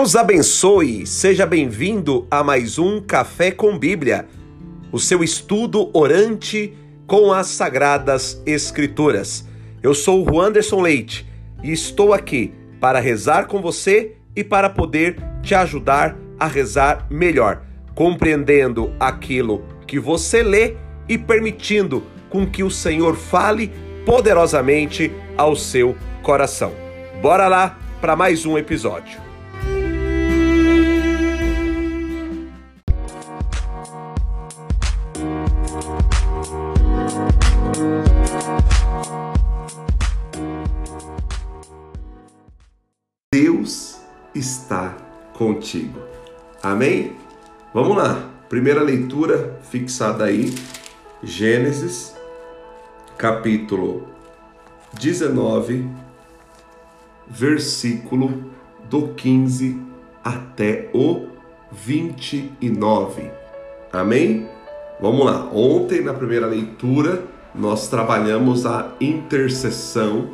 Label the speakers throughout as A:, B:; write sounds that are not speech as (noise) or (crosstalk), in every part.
A: Deus abençoe, seja bem-vindo a mais um Café com Bíblia, o seu estudo orante com as Sagradas Escrituras. Eu sou o Anderson Leite e estou aqui para rezar com você e para poder te ajudar a rezar melhor, compreendendo aquilo que você lê e permitindo com que o Senhor fale poderosamente ao seu coração. Bora lá para mais um episódio. Está contigo. Amém? Vamos lá. Primeira leitura fixada aí, Gênesis, capítulo 19, versículo do 15 até o 29. Amém? Vamos lá. Ontem, na primeira leitura, nós trabalhamos a intercessão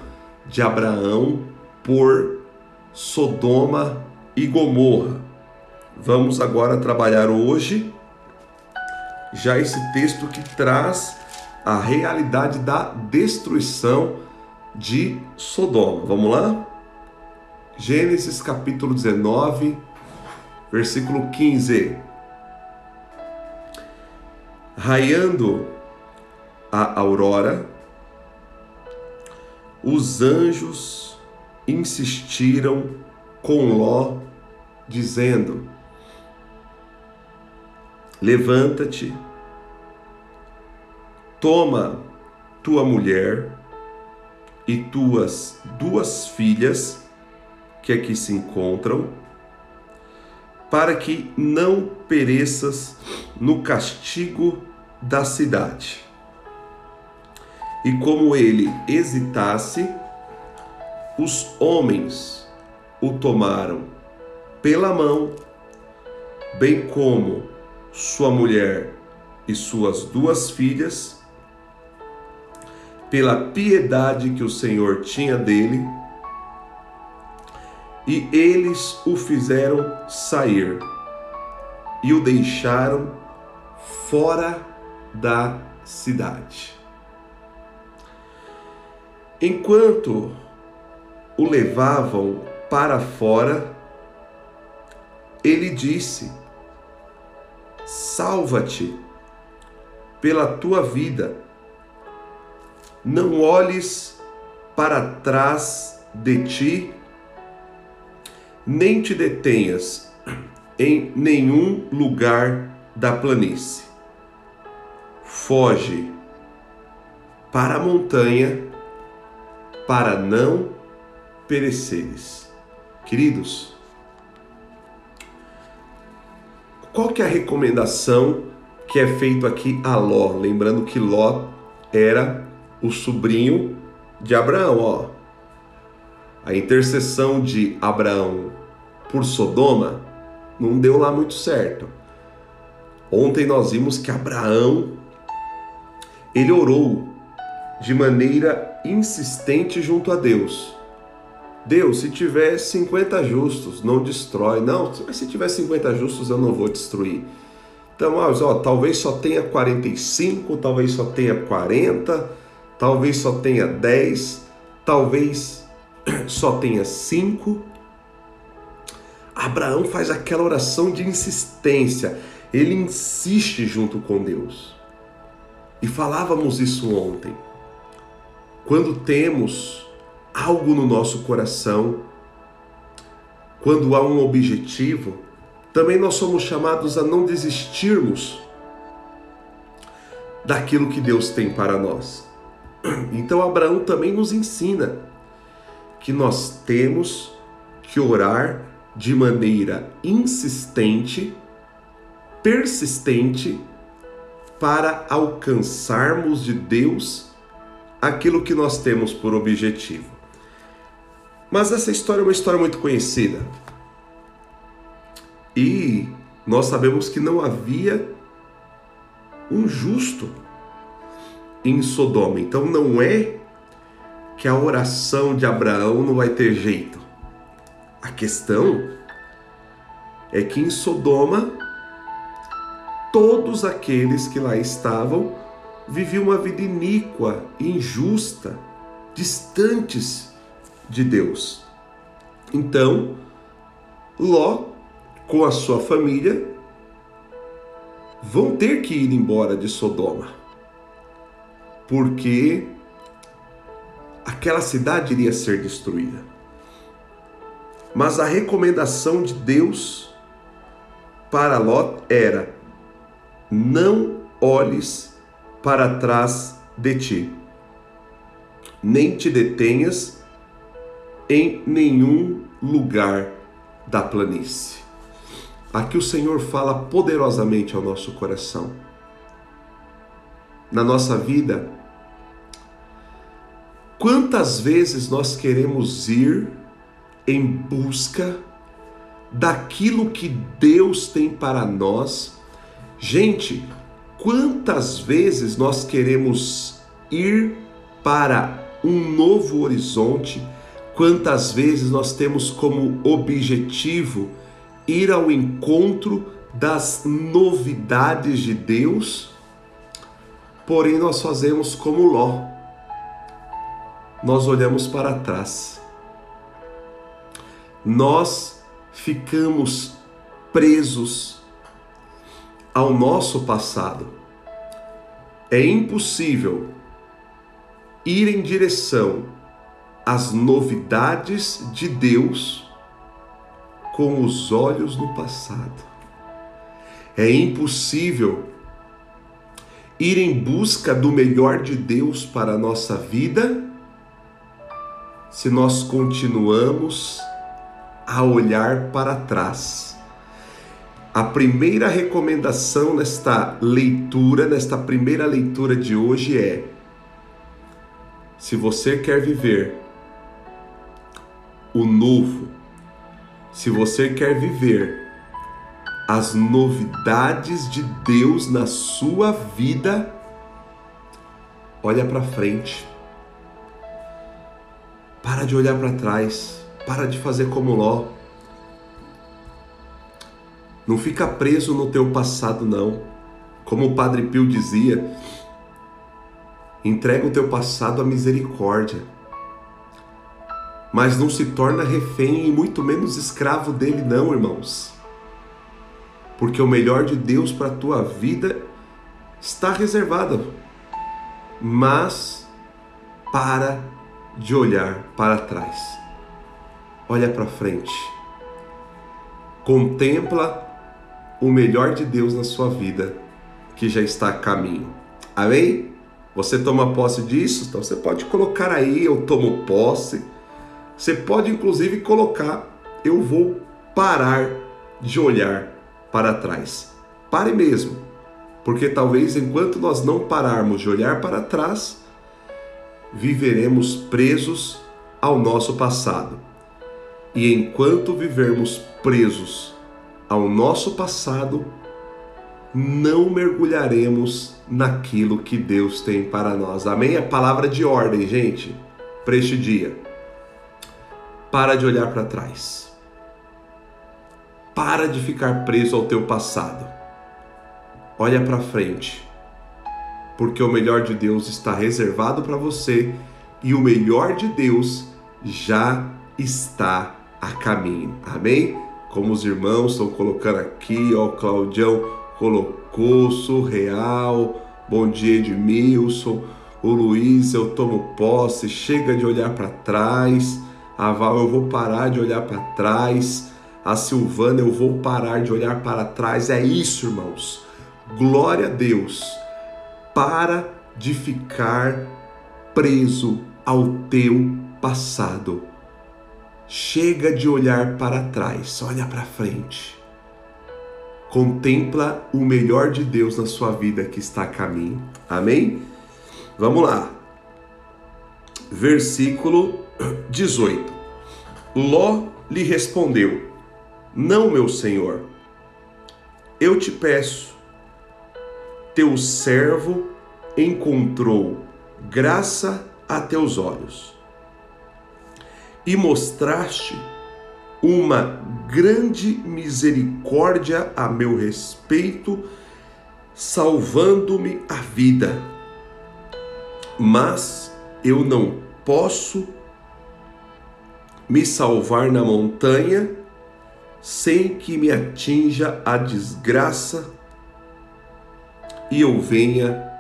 A: de Abraão por Sodoma e Gomorra. Vamos agora trabalhar hoje já esse texto que traz a realidade da destruição de Sodoma. Vamos lá? Gênesis capítulo 19, versículo 15. Raiando a aurora, os anjos insistiram com Ló, dizendo: Levanta-te, toma tua mulher e tuas duas filhas que aqui se encontram, para que não pereças no castigo da cidade. E como ele hesitasse, os homens o tomaram pela mão, bem como sua mulher e suas duas filhas, pela piedade que o Senhor tinha dele, e eles o fizeram sair e o deixaram fora da cidade. Enquanto o levavam para fora, ele disse: Salva-te pela tua vida, não olhes para trás de ti, nem te detenhas em nenhum lugar da planície. Foge para a montanha para não pereceres. Queridos, qual que é a recomendação que é feito aqui a Ló? Lembrando que Ló era o sobrinho de Abraão, ó. A intercessão de Abraão por Sodoma não deu lá muito certo. Ontem nós vimos que Abraão ele orou de maneira insistente junto a Deus. Deus, se tiver 50 justos, não destrói. Não, mas se tiver 50 justos, eu não vou destruir. Então, ó, talvez só tenha 45, talvez só tenha 40, talvez só tenha 10, talvez (clears throat) só tenha 5. Abraão faz aquela oração de insistência, ele insiste junto com Deus. E falávamos isso ontem. Quando temos algo no nosso coração, quando há um objetivo, também nós somos chamados a não desistirmos daquilo que Deus tem para nós. Então Abraão também nos ensina que nós temos que orar de maneira insistente, persistente, para alcançarmos de Deus aquilo que nós temos por objetivo. Mas essa história é uma história muito conhecida. E nós sabemos que não havia um justo em Sodoma. Então não é que a oração de Abraão não vai ter jeito. A questão é que em Sodoma, todos aqueles que lá estavam viviam uma vida iníqua, injusta, distantes de Deus. Então, Ló, com a sua família, vão ter que ir embora de Sodoma, porque aquela cidade iria ser destruída. Mas a recomendação de Deus para Ló era: não olhes para trás de ti, nem te detenhas em nenhum lugar da planície. Aqui o Senhor fala poderosamente ao nosso coração. Na nossa vida, quantas vezes nós queremos ir em busca daquilo que Deus tem para nós? Gente, quantas vezes nós queremos ir para um novo horizonte? Quantas vezes nós temos como objetivo ir ao encontro das novidades de Deus? Porém, nós fazemos como Ló. Nós olhamos para trás. Nós ficamos presos ao nosso passado. É impossível ir em direção as novidades de Deus com os olhos do passado. É impossível ir em busca do melhor de Deus para a nossa vida se nós continuamos a olhar para trás. A primeira recomendação nesta leitura, nesta primeira leitura de hoje é: se você quer viver o novo. Se você quer viver as novidades de Deus na sua vida, olha para frente. Para de olhar para trás, para de fazer como Ló. Não fica preso no teu passado não. Como o Padre Pio dizia, entrega o teu passado à misericórdia mas não se torna refém e muito menos escravo dele, não, irmãos. Porque o melhor de Deus para a tua vida está reservado. Mas para de olhar para trás. Olha para frente. Contempla o melhor de Deus na sua vida que já está a caminho. Amém? Você toma posse disso? Então você pode colocar aí, eu tomo posse você pode inclusive colocar: eu vou parar de olhar para trás. Pare mesmo, porque talvez enquanto nós não pararmos de olhar para trás, viveremos presos ao nosso passado. E enquanto vivermos presos ao nosso passado, não mergulharemos naquilo que Deus tem para nós. Amém? A palavra de ordem, gente, para este dia. Para de olhar para trás. Para de ficar preso ao teu passado. Olha para frente. Porque o melhor de Deus está reservado para você e o melhor de Deus já está a caminho. Amém? Como os irmãos estão colocando aqui, ó, Claudião colocou surreal. Bom dia, Edmilson. O Luiz, eu tomo posse. Chega de olhar para trás. A Val, eu vou parar de olhar para trás. A Silvana, eu vou parar de olhar para trás. É isso, irmãos. Glória a Deus. Para de ficar preso ao teu passado. Chega de olhar para trás, olha para frente. Contempla o melhor de Deus na sua vida que está a caminho. Amém? Vamos lá. Versículo 18. Ló lhe respondeu: Não, meu senhor, eu te peço, teu servo encontrou graça a teus olhos e mostraste uma grande misericórdia a meu respeito, salvando-me a vida. Mas eu não posso me salvar na montanha sem que me atinja a desgraça e eu venha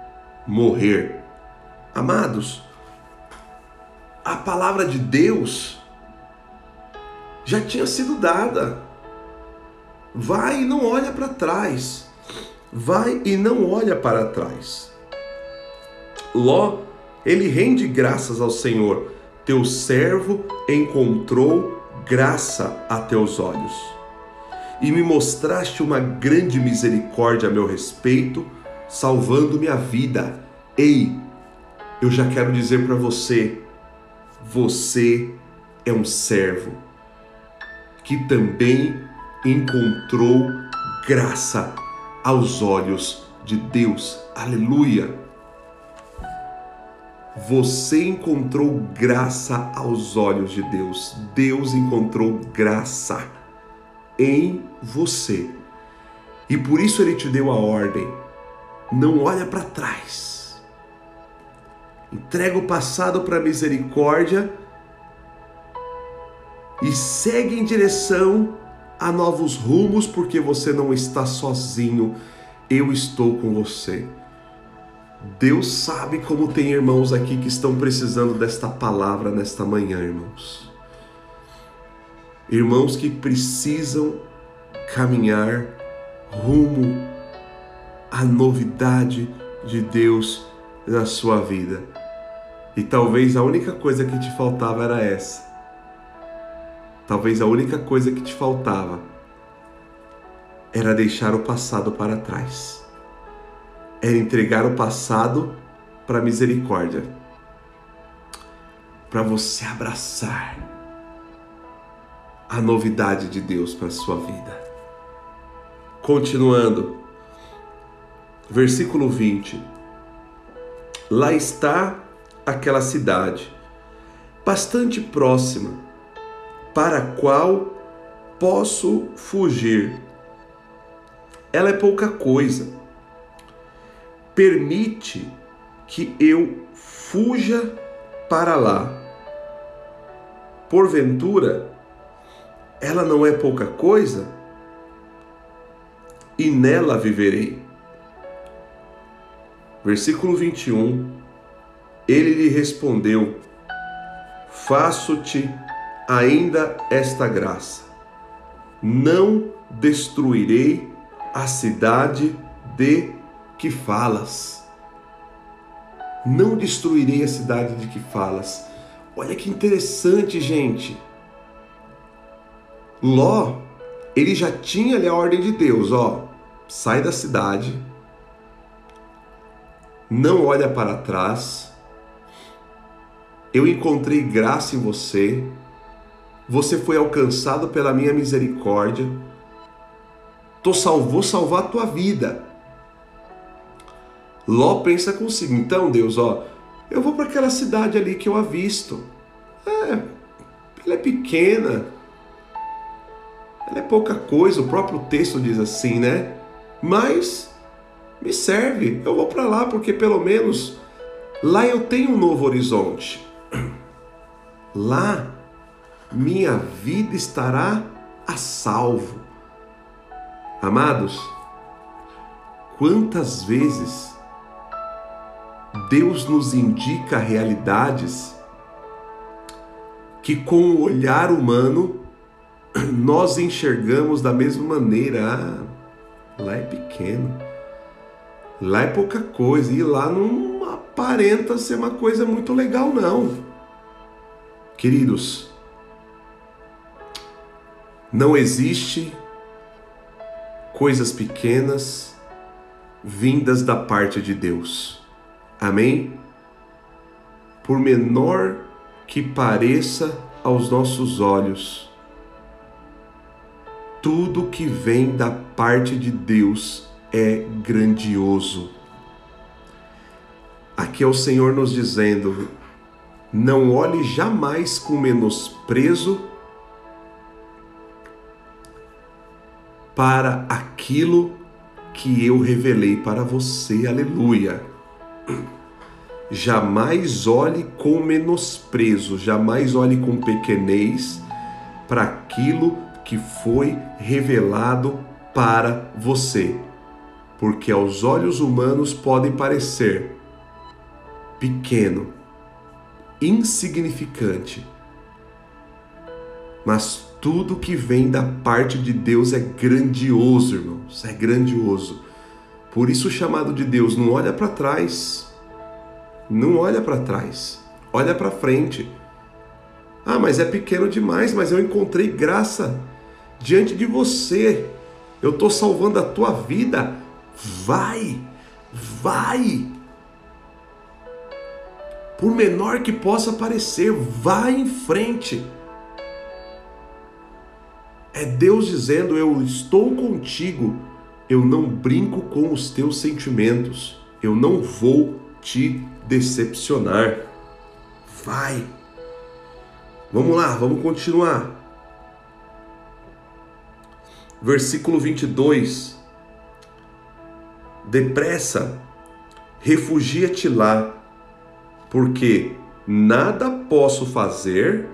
A: morrer. Amados, a palavra de Deus já tinha sido dada. Vai e não olha para trás. Vai e não olha para trás. Ló, ele rende graças ao Senhor. Teu servo encontrou graça a teus olhos. E me mostraste uma grande misericórdia a meu respeito, salvando-me a vida. Ei, eu já quero dizer para você, você é um servo que também encontrou graça aos olhos de Deus. Aleluia! Você encontrou graça aos olhos de Deus. Deus encontrou graça em você. E por isso ele te deu a ordem: não olha para trás. Entrega o passado para a misericórdia e segue em direção a novos rumos, porque você não está sozinho, eu estou com você. Deus sabe como tem irmãos aqui que estão precisando desta palavra nesta manhã, irmãos. Irmãos que precisam caminhar rumo à novidade de Deus na sua vida. E talvez a única coisa que te faltava era essa Talvez a única coisa que te faltava era deixar o passado para trás. Era entregar o passado para a misericórdia. Para você abraçar a novidade de Deus para a sua vida. Continuando, versículo 20. Lá está aquela cidade, bastante próxima para a qual posso fugir. Ela é pouca coisa. Permite que eu fuja para lá. Porventura, ela não é pouca coisa? E nela viverei. Versículo 21. Ele lhe respondeu: Faço-te ainda esta graça: não destruirei a cidade de que falas. Não destruirei a cidade de que falas. Olha que interessante, gente. Ló, ele já tinha ali a ordem de Deus, ó, sai da cidade, não olha para trás. Eu encontrei graça em você, você foi alcançado pela minha misericórdia. Tô salvo, vou salvar a tua vida. Ló pensa consigo, então Deus, ó, eu vou para aquela cidade ali que eu avisto. É, ela é pequena, ela é pouca coisa, o próprio texto diz assim, né? Mas me serve, eu vou para lá porque pelo menos lá eu tenho um novo horizonte. (clears throat) Lá minha vida estará a salvo. Amados, quantas vezes Deus nos indica realidades que com o olhar humano (clears throat) nós enxergamos da mesma maneira. Ah, lá é pequeno, lá é pouca coisa, e lá não aparenta ser uma coisa muito legal, não. Queridos, não existe coisas pequenas vindas da parte de Deus. Amém? Por menor que pareça aos nossos olhos, tudo que vem da parte de Deus é grandioso. Aqui é o Senhor nos dizendo: não olhe jamais com menosprezo para aquilo que eu revelei para você. Aleluia. Jamais olhe com menosprezo, jamais olhe com pequenez para aquilo que foi revelado para você. Porque aos olhos humanos podem parecer pequeno, insignificante, mas tudo que vem da parte de Deus é grandioso, irmãos, é grandioso. Por isso o chamado de Deus não olha para trás. Não olha para trás. Olha para frente. Ah, mas é pequeno demais, mas eu encontrei graça diante de você. Eu estou salvando a tua vida. Vai, vai. Por menor que possa parecer, vai em frente. É Deus dizendo: Eu estou contigo, eu não brinco com os teus sentimentos, eu não vou te decepcionar. Vai. Vamos lá, vamos continuar. Versículo 22. Depressa, refugia-te lá, porque nada posso fazer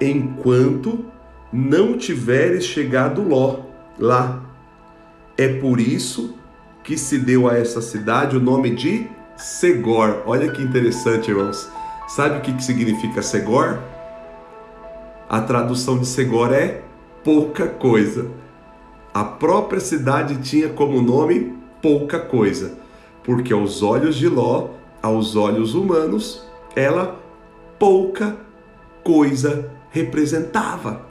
A: enquanto não tiveres chegado lá. É por isso que se deu a essa cidade o nome de Segor. Olha que interessante, irmãos. Sabe o que, significa Segor? A tradução de Segor é pouca coisa. A própria cidade tinha como nome pouca coisa, porque aos olhos de Ló, aos olhos humanos, ela pouca coisa representava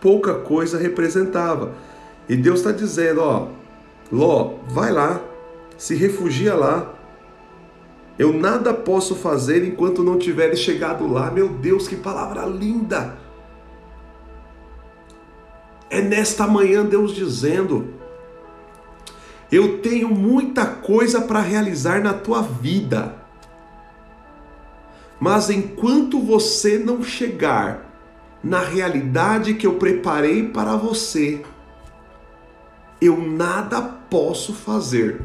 A: pouca coisa representava. E Deus está dizendo: ó, Ló, vai lá, se refugia lá. Eu nada posso fazer enquanto não tiveres chegado lá. Meu Deus, que palavra linda! É nesta manhã Deus dizendo: Eu tenho muita coisa para realizar na tua vida. Mas enquanto você não chegar na realidade que eu preparei para você, eu nada posso fazer.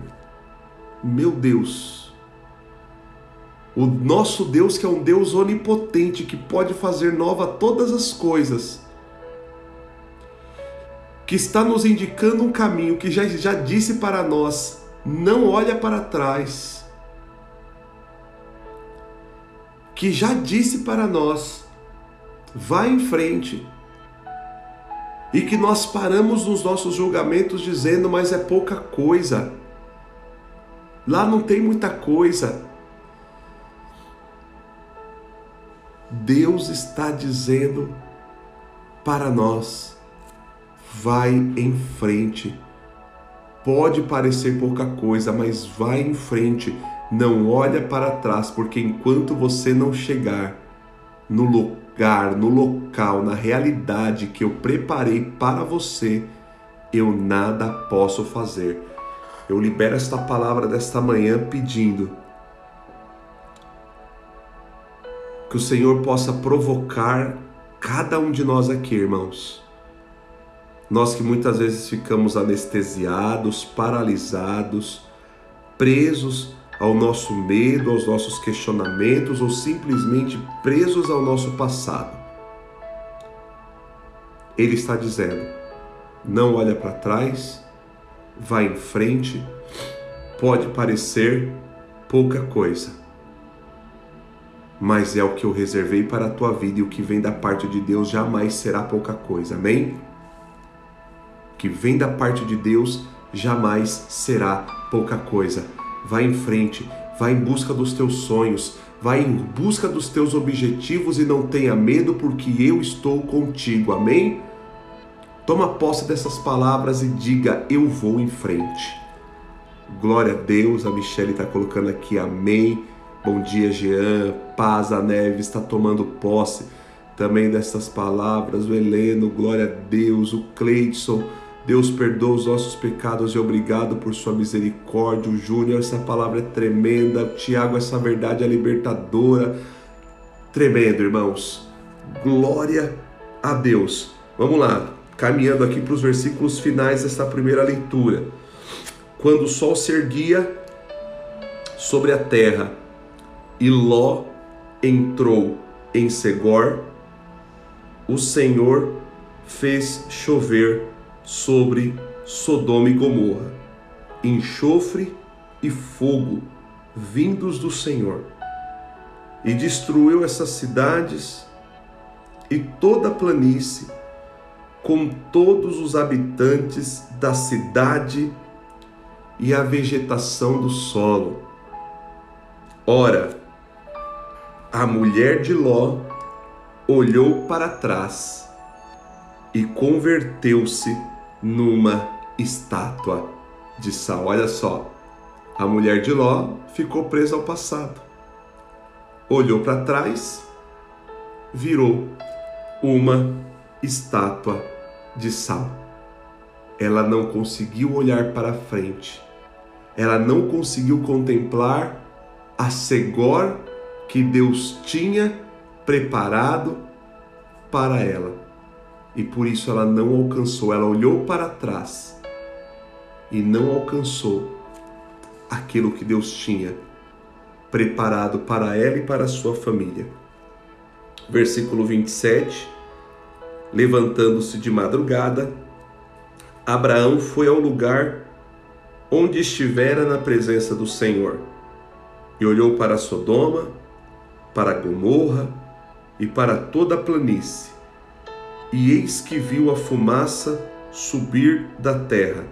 A: Meu Deus. O nosso Deus, que é um Deus onipotente, que pode fazer nova todas as coisas, que está nos indicando um caminho, que já, já disse para nós: não olha para trás, que já disse para nós: vá em frente. E que nós paramos nos nossos julgamentos dizendo, mas é pouca coisa. Lá não tem muita coisa. Deus está dizendo para nós: vai em frente. Pode parecer pouca coisa, mas vai em frente. Não olha para trás, porque enquanto você não chegar no lugar lugar, no local, na realidade que eu preparei para você, eu nada posso fazer. Eu libero esta palavra desta manhã pedindo que o Senhor possa provocar cada um de nós aqui, irmãos. Nós que muitas vezes ficamos anestesiados, paralisados, presos ao nosso medo, aos nossos questionamentos ou simplesmente presos ao nosso passado. Ele está dizendo: não olha para trás, vá em frente, pode parecer pouca coisa, mas é o que eu reservei para a tua vida e o que vem da parte de Deus jamais será pouca coisa. Amém? O que vem da parte de Deus jamais será pouca coisa vai em frente, vai em busca dos teus sonhos, vai em busca dos teus objetivos e não tenha medo, porque eu estou contigo. Amém? Toma posse dessas palavras e diga: Eu vou em frente. Glória a Deus, a Michelle está colocando aqui amém. Bom dia, Jean. Paz, a Neves está tomando posse também dessas palavras. O Heleno, glória a Deus. O Cleidson Deus perdoa os nossos pecados e obrigado por sua misericórdia. O Júnior, essa palavra é tremenda. Tiago, essa verdade é libertadora. Tremendo, irmãos. Glória a Deus. Vamos lá. caminhando aqui para os versículos finais desta primeira leitura. Quando o sol se erguia sobre a terra e Ló entrou em Segor, o Senhor fez chover sobre Sodoma e Gomorra enxofre e fogo vindos do Senhor e destruiu essas cidades e toda a planície com todos os habitantes da cidade e a vegetação do solo. Ora, a mulher de Ló olhou para trás e converteu-se numa estátua de sal. Olha só, a mulher de Ló ficou presa ao passado. Olhou para trás, virou uma estátua de sal. Ela não conseguiu olhar para frente. Ela não conseguiu contemplar a segor que Deus tinha preparado para ela. E por isso ela não alcançou. Ela olhou para trás e não alcançou aquilo que Deus tinha preparado para ela e para a sua família. Versículo 27 Levantando-se de madrugada, Abraão foi ao lugar onde estivera na presença do Senhor e olhou para Sodoma, para Gomorra e para toda a planície. E eis que viu a fumaça subir da terra,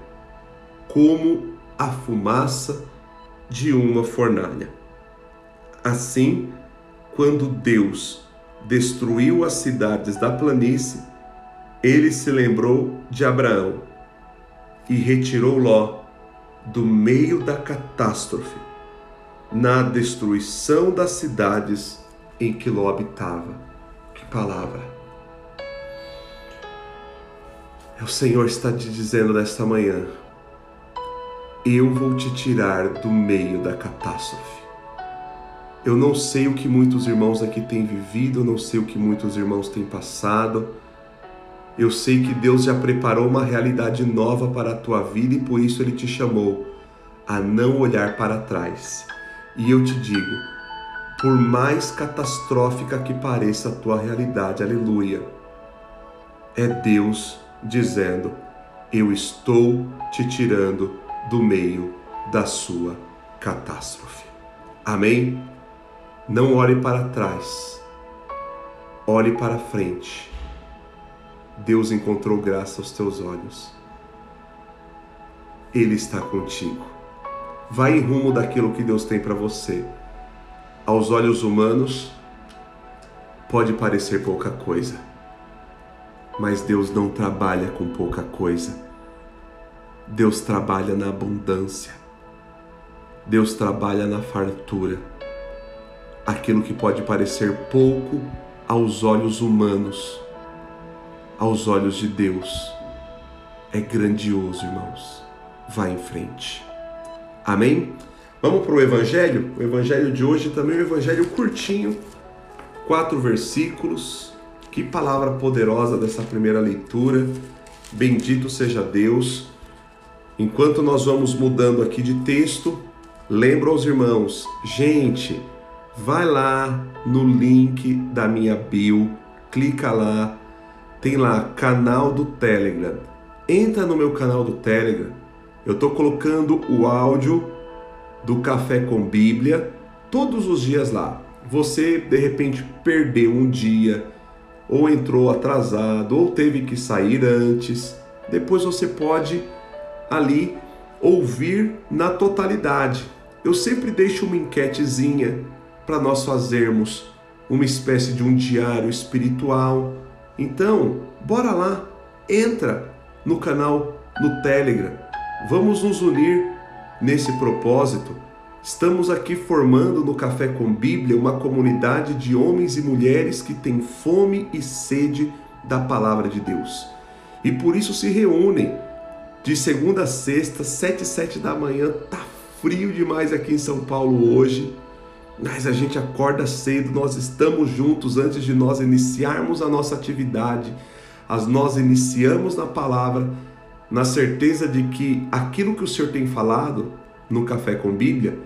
A: como a fumaça de uma fornalha. Assim, quando Deus destruiu as cidades da planície, ele se lembrou de Abraão e retirou Ló do meio da catástrofe, na destruição das cidades em que Ló habitava. Que palavra! O Senhor está te dizendo nesta manhã: Eu vou te tirar do meio da catástrofe. Eu não sei o que muitos irmãos aqui têm vivido, eu não sei o que muitos irmãos têm passado eu sei que Deus já preparou uma realidade nova para a tua vida e por isso Ele te chamou a não olhar para trás. E eu te digo, por mais catastrófica que pareça a tua realidade, aleluia, é Deus dizendo: Eu estou te tirando do meio da sua catástrofe. Amém? Não olhe para trás, olhe para frente Deus encontrou graça aos teus olhos. Ele está contigo. Vai em rumo daquilo que Deus tem para você. Aos olhos humanos, pode parecer pouca coisa, mas Deus não trabalha com pouca coisa. Deus trabalha na abundância. Deus trabalha na fartura. Aquilo que pode parecer pouco aos olhos humanos aos olhos de Deus é grandioso, irmãos. Vá em frente. Amém? Vamos para o Evangelho? O Evangelho de hoje também é um Evangelho curtinho, quatro versículos. Que palavra poderosa dessa primeira leitura. Bendito seja Deus. Enquanto nós vamos mudando aqui de texto, lembro aos irmãos, gente, vai lá no link da minha bio, clica lá, tem lá canal do Telegram. Entra no meu canal do Telegram. Eu estou colocando o áudio do Café com Bíblia todos os dias lá. Você de repente perdeu um dia, ou entrou atrasado, ou teve que sair antes. Depois você pode ali ouvir na totalidade. Eu sempre deixo uma enquetezinha para nós fazermos uma espécie de um diário espiritual então, bora lá, entra no canal no Telegram. Vamos nos unir nesse propósito. Estamos aqui formando no Café com Bíblia uma comunidade de homens e mulheres que têm fome e sede da palavra de Deus. E por isso se reúnem de segunda a sexta, sete e sete da manhã. Tá frio demais aqui em São Paulo hoje mas a gente acorda cedo, nós estamos juntos antes de nós iniciarmos a nossa atividade. as nós iniciamos na palavra, na certeza de que aquilo que o Senhor tem falado no Café com Bíblia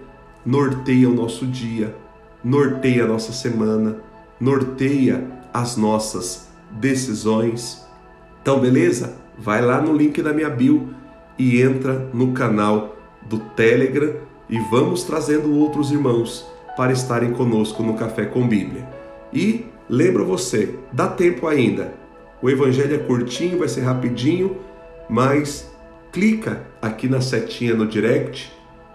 A: norteia o nosso dia, norteia a nossa semana, norteia as nossas decisões. Então, beleza? Vai lá no link da minha bio e entra no canal do Telegram e vamos trazendo outros irmãos para estarem conosco no Café com Bíblia. E lembro você, dá tempo ainda. O evangelho é curtinho, vai ser rapidinho, mas clica aqui na setinha no direct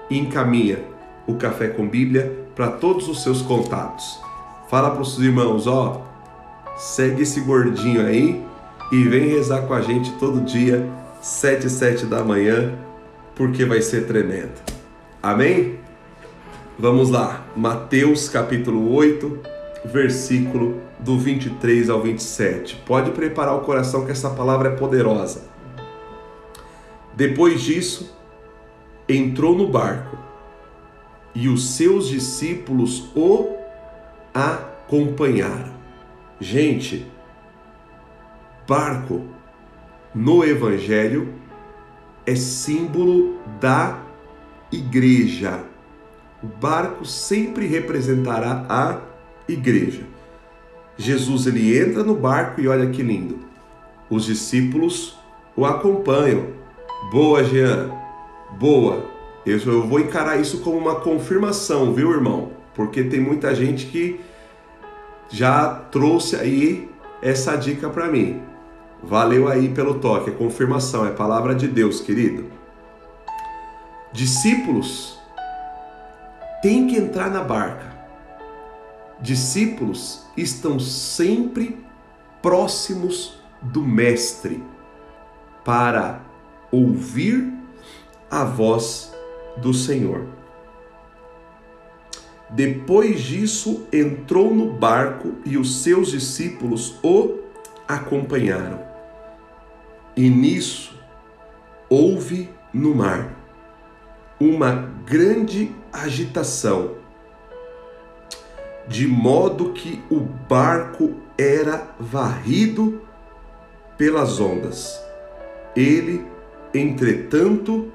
A: e encaminha o Café com Bíblia para todos os seus contatos. Fala para os irmãos, ó, segue esse gordinho aí e vem rezar com a gente todo dia, 7 e 7 da manhã, porque vai ser tremendo. Amém? Vamos lá, Mateus capítulo 8, versículo do 23 ao 27. Pode preparar o coração que essa palavra é poderosa. Depois disso, entrou no barco e os seus discípulos o acompanharam. Gente, barco no Evangelho é símbolo da igreja. O barco sempre representará a igreja. Jesus ele entra no barco e olha que lindo. Os discípulos o acompanham. Boa, Jean. Boa. Eu, vou encarar isso como uma confirmação, viu, irmão? Porque tem muita gente que já trouxe aí essa dica para mim. Valeu aí pelo toque, é confirmação, é palavra de Deus, querido. Discípulos têm que entrar na barca. Discípulos estão sempre próximos do Mestre para ouvir a voz do Senhor. Depois disso, entrou no barco e os seus discípulos o acompanharam. E nisso houve no mar uma grande agitação, de modo que o barco era varrido pelas ondas. Ele, entretanto,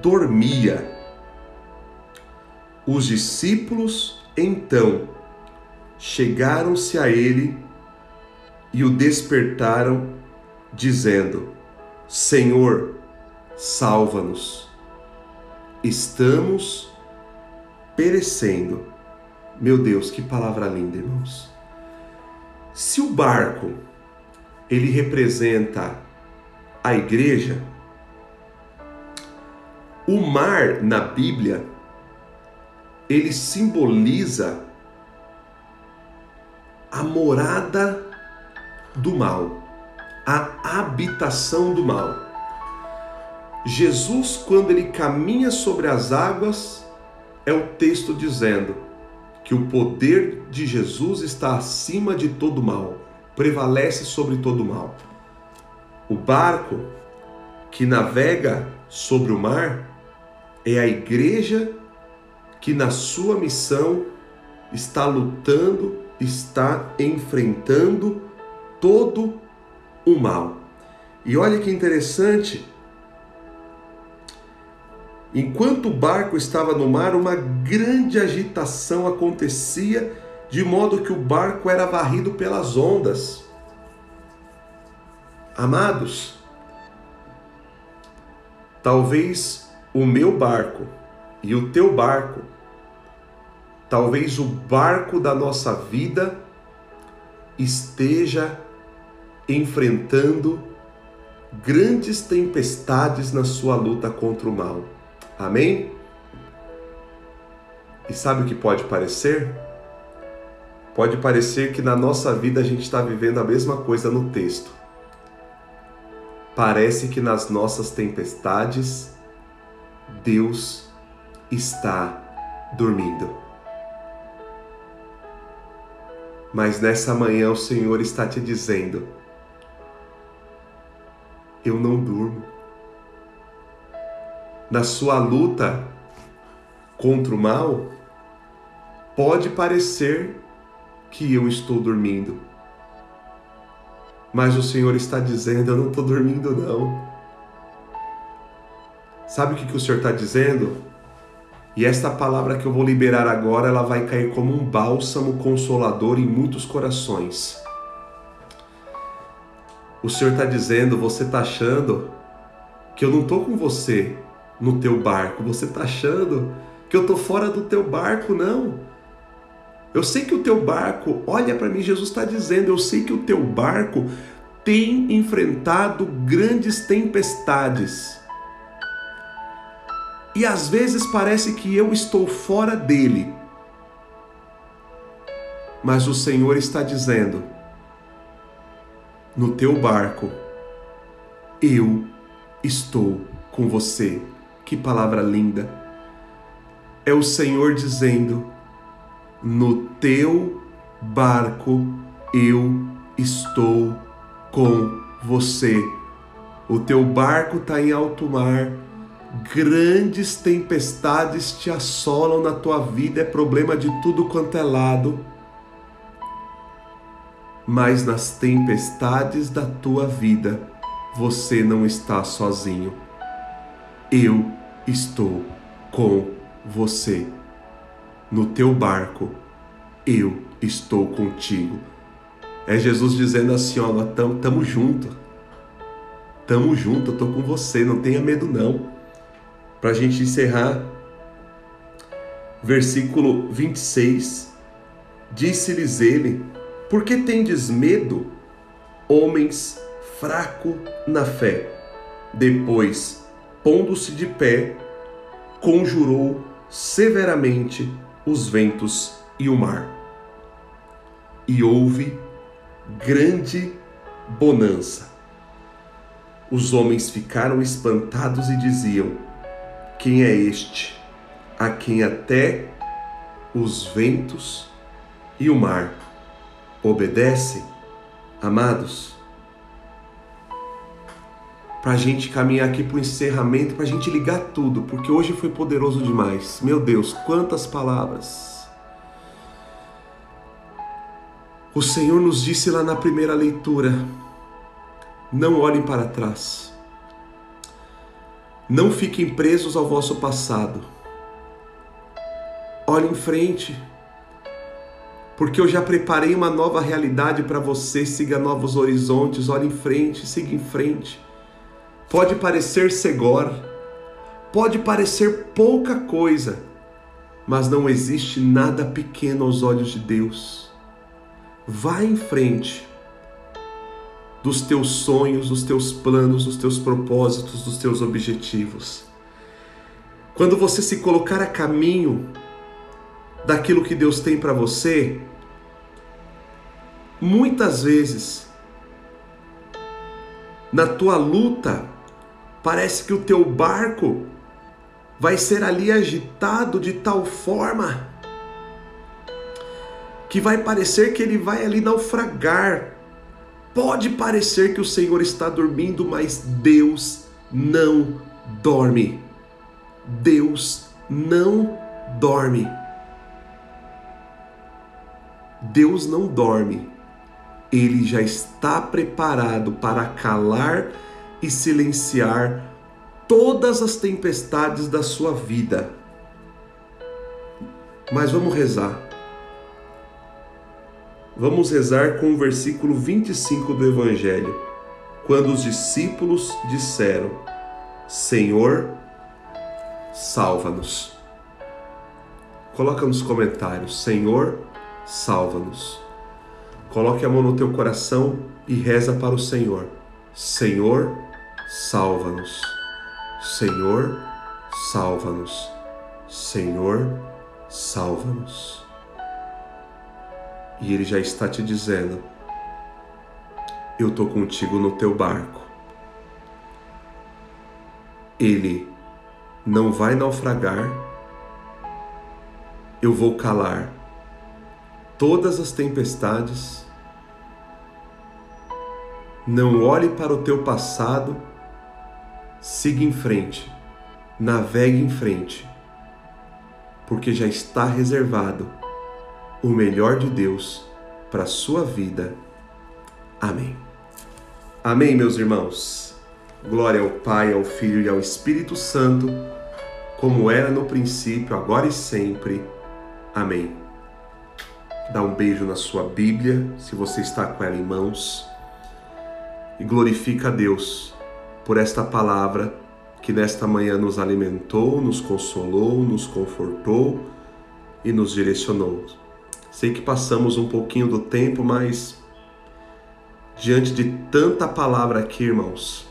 A: dormia. Os discípulos, então, chegaram-se a ele e o despertaram, dizendo: Senhor, salva-nos estamos perecendo. Meu Deus, que palavra linda, irmãos. Se o barco ele representa a igreja, o mar na Bíblia ele simboliza a morada do mal, a habitação do mal. Jesus, quando ele caminha sobre as águas, é o texto dizendo que o poder de Jesus está acima de todo mal, prevalece sobre todo mal. O barco que navega sobre o mar é a igreja que, na sua missão, está lutando, está enfrentando todo o mal. E olha que interessante Enquanto o barco estava no mar, uma grande agitação acontecia, de modo que o barco era varrido pelas ondas. Amados, talvez o meu barco e o teu barco, talvez o barco da nossa vida esteja enfrentando grandes tempestades na sua luta contra o mal. Amém? E sabe o que pode parecer? Pode parecer que na nossa vida a gente está vivendo a mesma coisa no texto. Parece que nas nossas tempestades Deus está dormindo. Mas nessa manhã o Senhor está te dizendo: Eu não durmo na sua luta contra o mal, pode parecer que eu estou dormindo. Mas o Senhor está dizendo: Eu não estou dormindo, não. Sabe o que, que o Senhor está dizendo? E esta palavra que eu vou liberar agora, ela vai cair como um bálsamo consolador em muitos corações. O Senhor está dizendo, você está achando que eu não estou com você no teu barco, você está achando que eu estou fora do teu barco, não. Eu sei que o teu barco, olha para mim, Jesus está dizendo, eu sei que o teu barco tem enfrentado grandes tempestades. E às vezes parece que eu estou fora dele. Mas o Senhor está dizendo: no teu barco, eu estou com você. Que palavra linda! É o Senhor dizendo: no teu barco eu estou com você. O teu barco está em alto mar, grandes tempestades te assolam na tua vida, é problema de tudo quanto é lado. Mas nas tempestades da tua vida, você não está sozinho. Eu estou com você no teu barco, eu estou contigo. É Jesus dizendo assim: ó, tamo, tamo junto. Tamo junto, eu tô com você, não tenha medo não. Para a gente encerrar, versículo 26, disse-lhes ele: Por que tendes medo, homens fraco na fé? Depois, pondo-se de pé, conjurou severamente os ventos e o mar. E houve grande bonança. Os homens ficaram espantados e diziam: Quem é este, a quem até os ventos e o mar obedecem? Amados, para a gente caminhar aqui para o encerramento, para a gente ligar tudo, porque hoje foi poderoso demais. Meu Deus, quantas palavras! O Senhor nos disse lá na primeira leitura: não olhem para trás, não fiquem presos ao vosso passado, olhem em frente, porque eu já preparei uma nova realidade para você. Siga novos horizontes, olhe em frente, siga em frente. Pode parecer segor, pode parecer pouca coisa, mas não existe nada pequeno aos olhos de Deus. Vá em frente dos teus sonhos, dos teus planos, dos teus propósitos, dos teus objetivos. Quando você se colocar a caminho daquilo que Deus tem para você, muitas vezes na tua luta Parece que o teu barco vai ser ali agitado de tal forma que vai parecer que ele vai ali naufragar. Pode parecer que o Senhor está dormindo, mas Deus não dorme. Deus não dorme. Deus não dorme. Ele já está preparado para calar e silenciar todas as tempestades da sua vida. Mas vamos rezar. Vamos rezar com o versículo 25 do Evangelho, quando os discípulos disseram: Senhor, salva-nos. Coloca nos comentários: Senhor, salva-nos. Coloque a mão no teu coração e reza para o Senhor. Senhor, salva-nos. Senhor, salva-nos. Senhor, salva-nos. E Ele já está te dizendo: Eu estou contigo no teu barco. Ele não vai naufragar. Eu vou calar todas as tempestades. Não olhe para o teu passado siga em frente, navegue em frente, porque já está reservado o melhor de Deus para a sua vida. Amém. Amém, meus irmãos. Glória ao Pai, ao Filho e ao Espírito Santo, como era no princípio, agora e sempre. Amém. Dá um beijo na sua Bíblia, se você está com ela em mãos, e glorifica a Deus por esta palavra que nesta manhã nos alimentou, nos consolou, nos confortou e nos direcionou. Sei que passamos um pouquinho do tempo, mas diante de tanta palavra aqui, irmãos,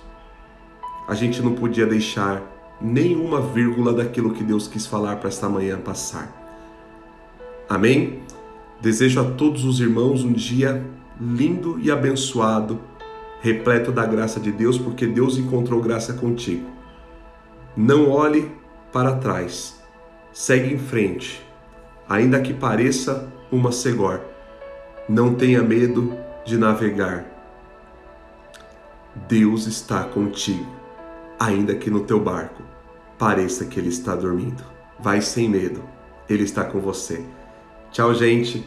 A: a gente não podia deixar nenhuma vírgula daquilo que Deus quis falar para esta manhã passar. Amém? Desejo a todos os irmãos um dia lindo e abençoado repleto da graça de Deus, porque Deus encontrou graça contigo. Não olhe para trás, segue em frente, ainda que pareça uma segor. Não tenha medo de navegar. Deus está contigo, ainda que no teu barco pareça que ele está dormindo. Vai sem medo, ele está com você. Tchau, gente.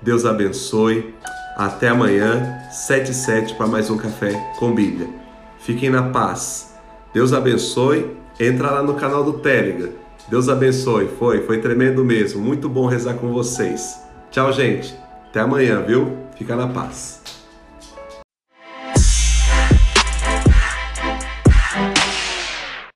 A: Deus abençoe. Até amanhã, 7 e 7 para mais um café com Bíblia. Fiquem na paz. Deus abençoe. Entra lá no canal do Telegram. Deus abençoe. Foi, foi tremendo mesmo. Muito bom rezar com vocês. Tchau, gente. Até amanhã, viu? Fica na paz.